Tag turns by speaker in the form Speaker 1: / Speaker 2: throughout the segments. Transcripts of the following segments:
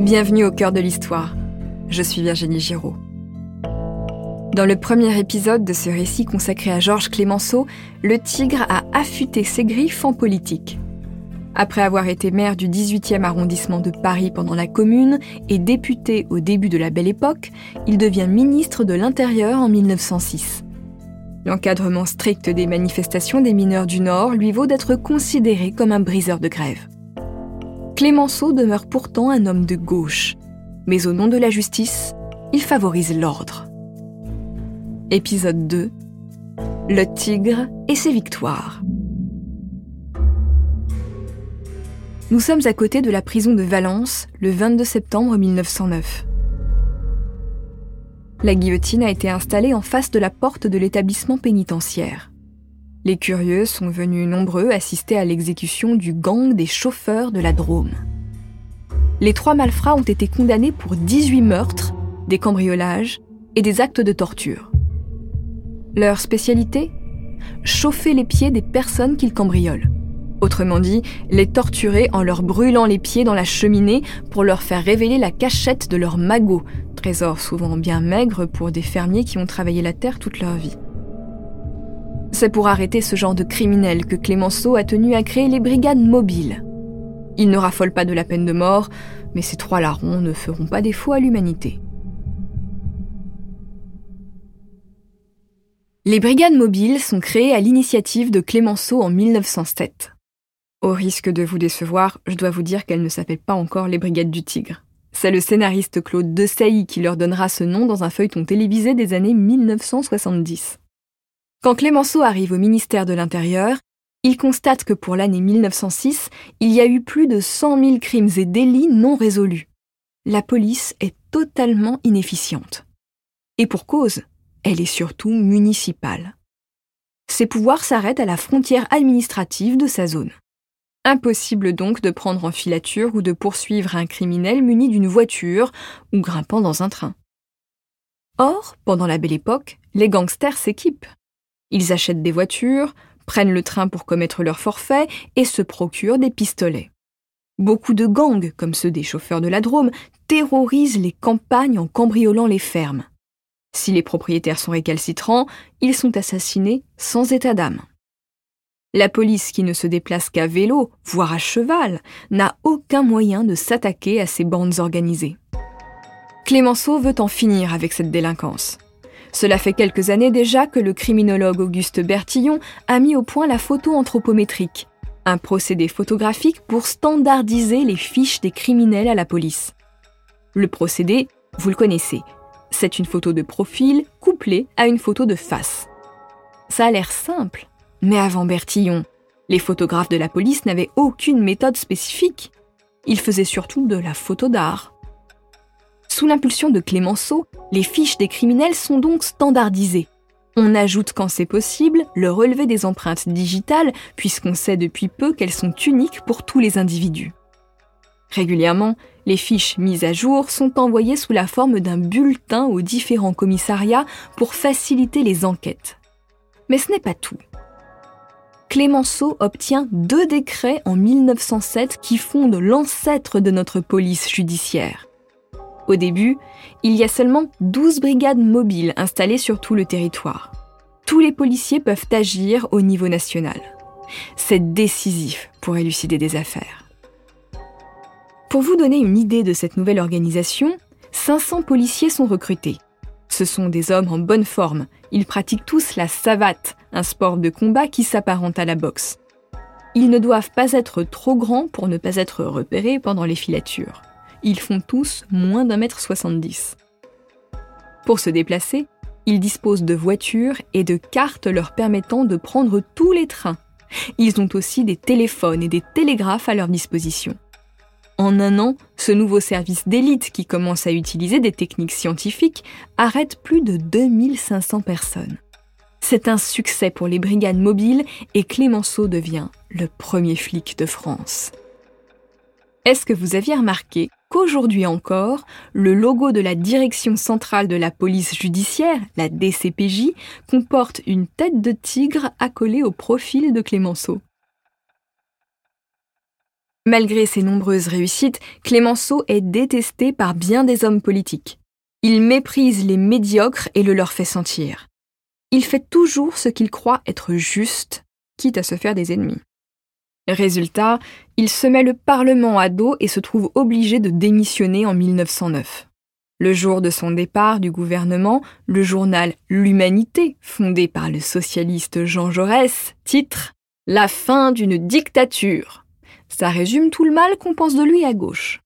Speaker 1: Bienvenue au cœur de l'histoire. Je suis Virginie Giraud. Dans le premier épisode de ce récit consacré à Georges Clémenceau, le tigre a affûté ses griffes en politique. Après avoir été maire du 18e arrondissement de Paris pendant la Commune et député au début de la Belle Époque, il devient ministre de l'Intérieur en 1906. L'encadrement strict des manifestations des mineurs du Nord lui vaut d'être considéré comme un briseur de grève. Clémenceau demeure pourtant un homme de gauche, mais au nom de la justice, il favorise l'ordre. Épisode 2 Le tigre et ses victoires. Nous sommes à côté de la prison de Valence le 22 septembre 1909. La guillotine a été installée en face de la porte de l'établissement pénitentiaire. Les curieux sont venus nombreux assister à l'exécution du gang des chauffeurs de la Drôme. Les trois malfrats ont été condamnés pour 18 meurtres, des cambriolages et des actes de torture. Leur spécialité? Chauffer les pieds des personnes qu'ils cambriolent. Autrement dit, les torturer en leur brûlant les pieds dans la cheminée pour leur faire révéler la cachette de leur magot, trésor souvent bien maigre pour des fermiers qui ont travaillé la terre toute leur vie. C'est pour arrêter ce genre de criminels que Clémenceau a tenu à créer les brigades mobiles. Il ne raffole pas de la peine de mort, mais ces trois larrons ne feront pas défaut à l'humanité. Les brigades mobiles sont créées à l'initiative de Clémenceau en 1907. Au risque de vous décevoir, je dois vous dire qu'elles ne s'appellent pas encore les Brigades du Tigre. C'est le scénariste Claude Desailly qui leur donnera ce nom dans un feuilleton télévisé des années 1970. Quand Clémenceau arrive au ministère de l'Intérieur, il constate que pour l'année 1906, il y a eu plus de 100 000 crimes et délits non résolus. La police est totalement inefficiente. Et pour cause, elle est surtout municipale. Ses pouvoirs s'arrêtent à la frontière administrative de sa zone. Impossible donc de prendre en filature ou de poursuivre un criminel muni d'une voiture ou grimpant dans un train. Or, pendant la belle époque, les gangsters s'équipent. Ils achètent des voitures, prennent le train pour commettre leur forfait et se procurent des pistolets. Beaucoup de gangs, comme ceux des chauffeurs de la Drôme, terrorisent les campagnes en cambriolant les fermes. Si les propriétaires sont récalcitrants, ils sont assassinés sans état d'âme. La police qui ne se déplace qu'à vélo, voire à cheval, n'a aucun moyen de s'attaquer à ces bandes organisées. Clémenceau veut en finir avec cette délinquance. Cela fait quelques années déjà que le criminologue Auguste Bertillon a mis au point la photo anthropométrique, un procédé photographique pour standardiser les fiches des criminels à la police. Le procédé, vous le connaissez, c'est une photo de profil couplée à une photo de face. Ça a l'air simple, mais avant Bertillon, les photographes de la police n'avaient aucune méthode spécifique. Ils faisaient surtout de la photo d'art. Sous l'impulsion de Clémenceau, les fiches des criminels sont donc standardisées. On ajoute quand c'est possible le relevé des empreintes digitales, puisqu'on sait depuis peu qu'elles sont uniques pour tous les individus. Régulièrement, les fiches mises à jour sont envoyées sous la forme d'un bulletin aux différents commissariats pour faciliter les enquêtes. Mais ce n'est pas tout. Clémenceau obtient deux décrets en 1907 qui fondent l'ancêtre de notre police judiciaire. Au début, il y a seulement 12 brigades mobiles installées sur tout le territoire. Tous les policiers peuvent agir au niveau national. C'est décisif pour élucider des affaires. Pour vous donner une idée de cette nouvelle organisation, 500 policiers sont recrutés. Ce sont des hommes en bonne forme. Ils pratiquent tous la savate, un sport de combat qui s'apparente à la boxe. Ils ne doivent pas être trop grands pour ne pas être repérés pendant les filatures ils font tous moins d'un mètre soixante-dix. Pour se déplacer, ils disposent de voitures et de cartes leur permettant de prendre tous les trains. Ils ont aussi des téléphones et des télégraphes à leur disposition. En un an, ce nouveau service d'élite qui commence à utiliser des techniques scientifiques arrête plus de 2500 personnes. C'est un succès pour les brigades mobiles et Clémenceau devient le premier flic de France. Est-ce que vous aviez remarqué qu'aujourd'hui encore, le logo de la Direction centrale de la police judiciaire, la DCPJ, comporte une tête de tigre accolée au profil de Clémenceau Malgré ses nombreuses réussites, Clémenceau est détesté par bien des hommes politiques. Il méprise les médiocres et le leur fait sentir. Il fait toujours ce qu'il croit être juste, quitte à se faire des ennemis. Résultat, il se met le Parlement à dos et se trouve obligé de démissionner en 1909. Le jour de son départ du gouvernement, le journal L'Humanité, fondé par le socialiste Jean Jaurès, titre La fin d'une dictature. Ça résume tout le mal qu'on pense de lui à gauche.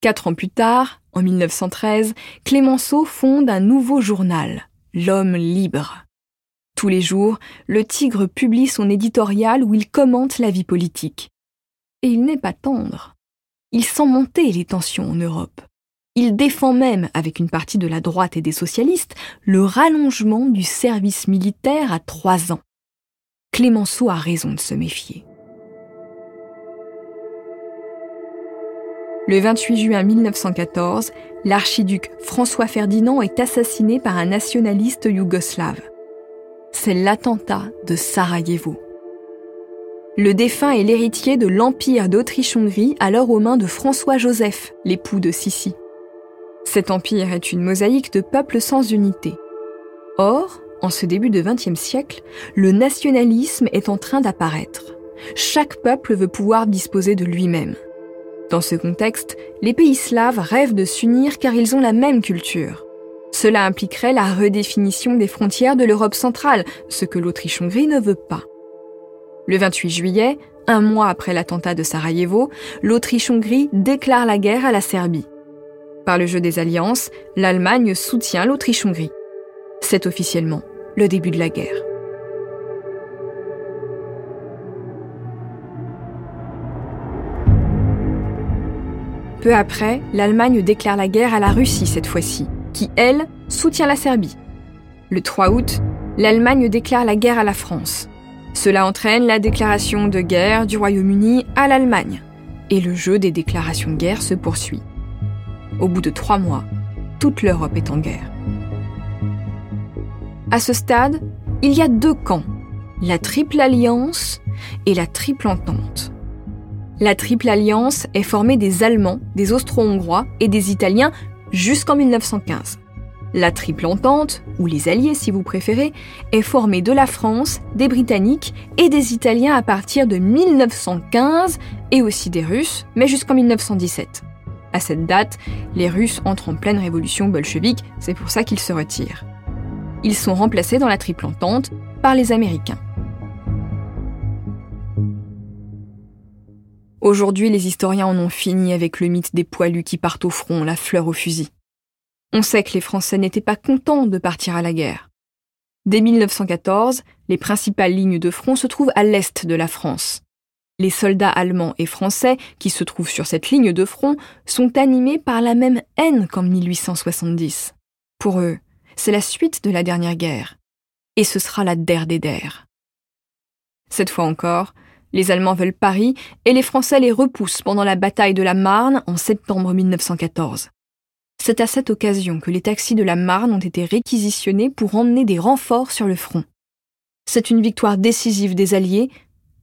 Speaker 1: Quatre ans plus tard, en 1913, Clémenceau fonde un nouveau journal, L'Homme libre. Tous les jours, le Tigre publie son éditorial où il commente la vie politique. Et il n'est pas tendre. Il sent monter les tensions en Europe. Il défend même, avec une partie de la droite et des socialistes, le rallongement du service militaire à trois ans. Clémenceau a raison de se méfier. Le 28 juin 1914, l'archiduc François Ferdinand est assassiné par un nationaliste yougoslave. C'est l'attentat de Sarajevo. Le défunt est l'héritier de l'Empire d'Autriche-Hongrie alors aux mains de François-Joseph, l'époux de Sissi. Cet empire est une mosaïque de peuples sans unité. Or, en ce début de XXe siècle, le nationalisme est en train d'apparaître. Chaque peuple veut pouvoir disposer de lui-même. Dans ce contexte, les pays slaves rêvent de s'unir car ils ont la même culture. Cela impliquerait la redéfinition des frontières de l'Europe centrale, ce que l'Autriche-Hongrie ne veut pas. Le 28 juillet, un mois après l'attentat de Sarajevo, l'Autriche-Hongrie déclare la guerre à la Serbie. Par le jeu des alliances, l'Allemagne soutient l'Autriche-Hongrie. C'est officiellement le début de la guerre. Peu après, l'Allemagne déclare la guerre à la Russie cette fois-ci, qui, elle, soutient la Serbie. Le 3 août, l'Allemagne déclare la guerre à la France. Cela entraîne la déclaration de guerre du Royaume-Uni à l'Allemagne. Et le jeu des déclarations de guerre se poursuit. Au bout de trois mois, toute l'Europe est en guerre. À ce stade, il y a deux camps, la Triple Alliance et la Triple Entente. La Triple Alliance est formée des Allemands, des Austro-Hongrois et des Italiens jusqu'en 1915. La Triple Entente, ou les Alliés si vous préférez, est formée de la France, des Britanniques et des Italiens à partir de 1915 et aussi des Russes, mais jusqu'en 1917. À cette date, les Russes entrent en pleine révolution bolchevique, c'est pour ça qu'ils se retirent. Ils sont remplacés dans la Triple Entente par les Américains. Aujourd'hui, les historiens en ont fini avec le mythe des poilus qui partent au front, la fleur au fusil. On sait que les Français n'étaient pas contents de partir à la guerre. Dès 1914, les principales lignes de front se trouvent à l'est de la France. Les soldats allemands et français qui se trouvent sur cette ligne de front sont animés par la même haine qu'en 1870. Pour eux, c'est la suite de la dernière guerre. Et ce sera la der des der. Cette fois encore, les Allemands veulent Paris et les Français les repoussent pendant la bataille de la Marne en septembre 1914. C'est à cette occasion que les taxis de la Marne ont été réquisitionnés pour emmener des renforts sur le front. C'est une victoire décisive des Alliés,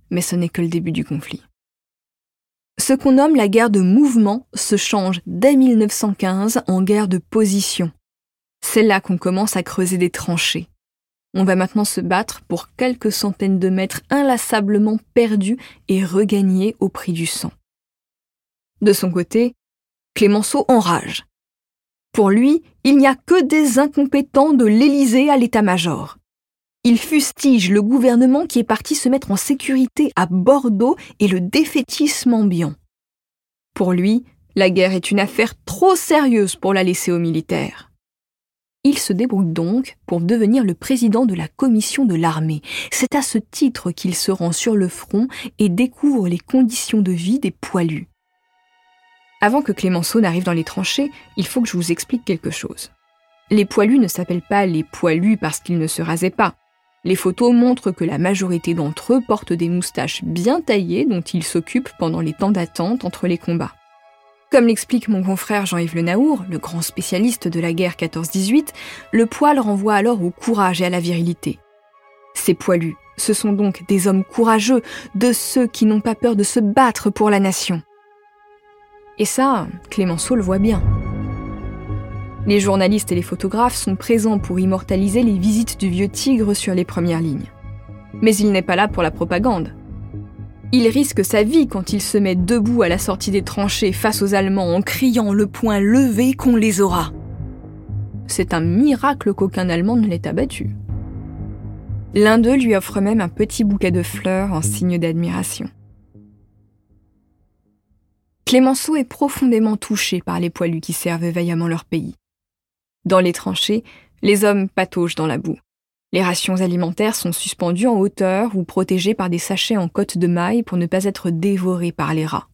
Speaker 1: mais ce n'est que le début du conflit. Ce qu'on nomme la guerre de mouvement se change dès 1915 en guerre de position. C'est là qu'on commence à creuser des tranchées. On va maintenant se battre pour quelques centaines de mètres inlassablement perdus et regagnés au prix du sang. De son côté, Clémenceau enrage. Pour lui, il n'y a que des incompétents de l'Élysée à l'état-major. Il fustige le gouvernement qui est parti se mettre en sécurité à Bordeaux et le défaitisme ambiant. Pour lui, la guerre est une affaire trop sérieuse pour la laisser aux militaires. Il se débrouille donc pour devenir le président de la commission de l'armée. C'est à ce titre qu'il se rend sur le front et découvre les conditions de vie des poilus. Avant que Clémenceau n'arrive dans les tranchées, il faut que je vous explique quelque chose. Les poilus ne s'appellent pas les poilus parce qu'ils ne se rasaient pas. Les photos montrent que la majorité d'entre eux portent des moustaches bien taillées dont ils s'occupent pendant les temps d'attente entre les combats. Comme l'explique mon confrère Jean-Yves Le Naour, le grand spécialiste de la guerre 14-18, le poil renvoie alors au courage et à la virilité. Ces poilus Ce sont donc des hommes courageux, de ceux qui n'ont pas peur de se battre pour la nation. Et ça, Clémenceau le voit bien. Les journalistes et les photographes sont présents pour immortaliser les visites du vieux tigre sur les premières lignes. Mais il n'est pas là pour la propagande. Il risque sa vie quand il se met debout à la sortie des tranchées face aux Allemands en criant le poing levé qu'on les aura. C'est un miracle qu'aucun Allemand ne l'ait abattu. L'un d'eux lui offre même un petit bouquet de fleurs en signe d'admiration. Clémenceau est profondément touché par les poilus qui servent vaillamment leur pays. Dans les tranchées, les hommes pataugent dans la boue. Les rations alimentaires sont suspendues en hauteur ou protégées par des sachets en cotte de maille pour ne pas être dévorés par les rats.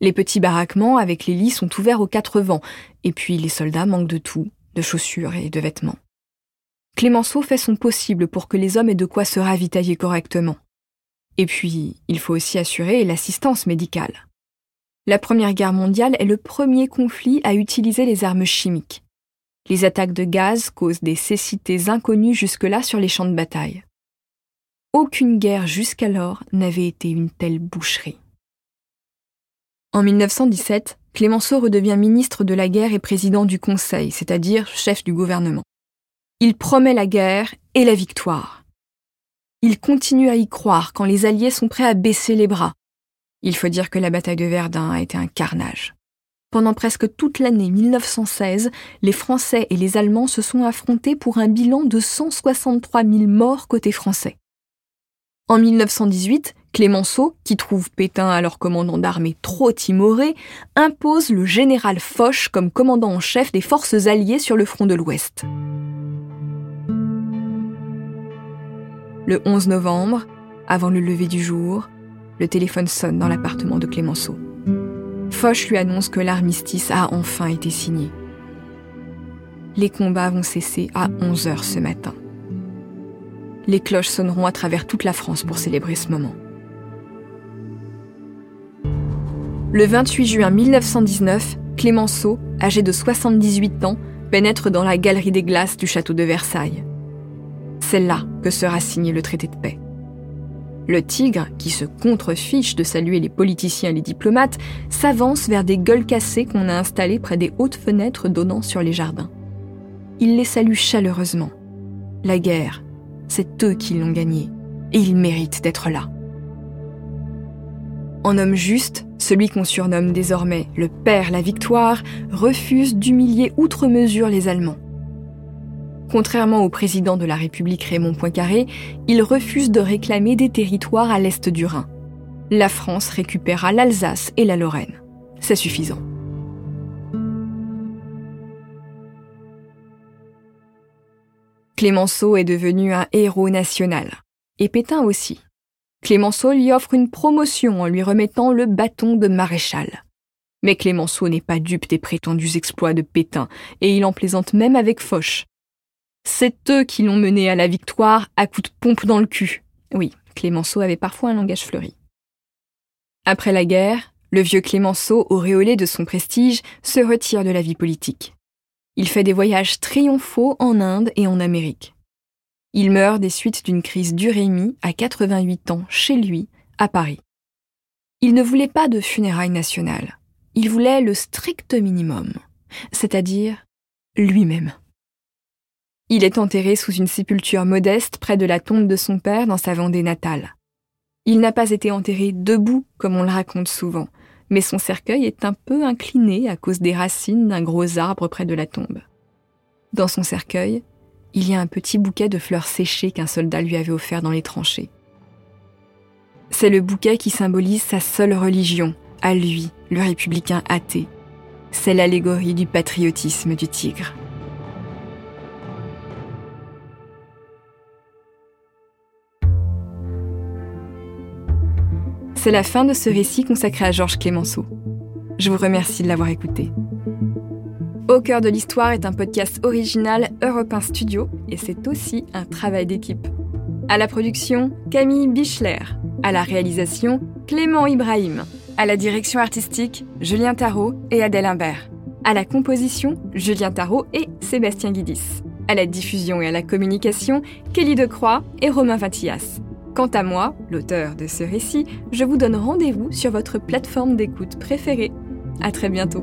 Speaker 1: Les petits baraquements avec les lits sont ouverts aux quatre vents, et puis les soldats manquent de tout, de chaussures et de vêtements. Clémenceau fait son possible pour que les hommes aient de quoi se ravitailler correctement. Et puis, il faut aussi assurer l'assistance médicale. La Première Guerre mondiale est le premier conflit à utiliser les armes chimiques. Les attaques de gaz causent des cécités inconnues jusque-là sur les champs de bataille. Aucune guerre jusqu'alors n'avait été une telle boucherie. En 1917, Clémenceau redevient ministre de la guerre et président du Conseil, c'est-à-dire chef du gouvernement. Il promet la guerre et la victoire. Il continue à y croire quand les Alliés sont prêts à baisser les bras, il faut dire que la bataille de Verdun a été un carnage. Pendant presque toute l'année 1916, les Français et les Allemands se sont affrontés pour un bilan de 163 000 morts côté français. En 1918, Clémenceau, qui trouve Pétain alors commandant d'armée trop timoré, impose le général Foch comme commandant en chef des forces alliées sur le front de l'Ouest. Le 11 novembre, avant le lever du jour, le téléphone sonne dans l'appartement de Clémenceau. Foch lui annonce que l'armistice a enfin été signé. Les combats vont cesser à 11h ce matin. Les cloches sonneront à travers toute la France pour célébrer ce moment. Le 28 juin 1919, Clémenceau, âgé de 78 ans, pénètre dans la galerie des glaces du château de Versailles. C'est là que sera signé le traité de paix. Le tigre, qui se contrefiche de saluer les politiciens et les diplomates, s'avance vers des gueules cassées qu'on a installées près des hautes fenêtres donnant sur les jardins. Il les salue chaleureusement. La guerre, c'est eux qui l'ont gagnée, et ils méritent d'être là. En homme juste, celui qu'on surnomme désormais le Père la Victoire refuse d'humilier outre mesure les Allemands. Contrairement au président de la République Raymond Poincaré, il refuse de réclamer des territoires à l'est du Rhin. La France récupéra l'Alsace et la Lorraine. C'est suffisant. Clémenceau est devenu un héros national. Et Pétain aussi. Clémenceau lui offre une promotion en lui remettant le bâton de maréchal. Mais Clémenceau n'est pas dupe des prétendus exploits de Pétain, et il en plaisante même avec Foch, c'est eux qui l'ont mené à la victoire à coups de pompe dans le cul. Oui, Clémenceau avait parfois un langage fleuri. Après la guerre, le vieux Clémenceau, auréolé de son prestige, se retire de la vie politique. Il fait des voyages triomphaux en Inde et en Amérique. Il meurt des suites d'une crise d'urémie à 88 ans chez lui, à Paris. Il ne voulait pas de funérailles nationales. Il voulait le strict minimum, c'est-à-dire lui-même. Il est enterré sous une sépulture modeste près de la tombe de son père dans sa Vendée natale. Il n'a pas été enterré debout, comme on le raconte souvent, mais son cercueil est un peu incliné à cause des racines d'un gros arbre près de la tombe. Dans son cercueil, il y a un petit bouquet de fleurs séchées qu'un soldat lui avait offert dans les tranchées. C'est le bouquet qui symbolise sa seule religion, à lui, le républicain athée. C'est l'allégorie du patriotisme du tigre. C'est la fin de ce récit consacré à Georges Clémenceau. Je vous remercie de l'avoir écouté. Au cœur de l'histoire est un podcast original Europe Studio et c'est aussi un travail d'équipe. À la production, Camille Bichler. À la réalisation, Clément Ibrahim. À la direction artistique, Julien Tarot et Adèle Imbert. À la composition, Julien Tarot et Sébastien Guidis. À la diffusion et à la communication, Kelly Decroix et Romain Vatillas. Quant à moi, l'auteur de ce récit, je vous donne rendez-vous sur votre plateforme d'écoute préférée. À très bientôt.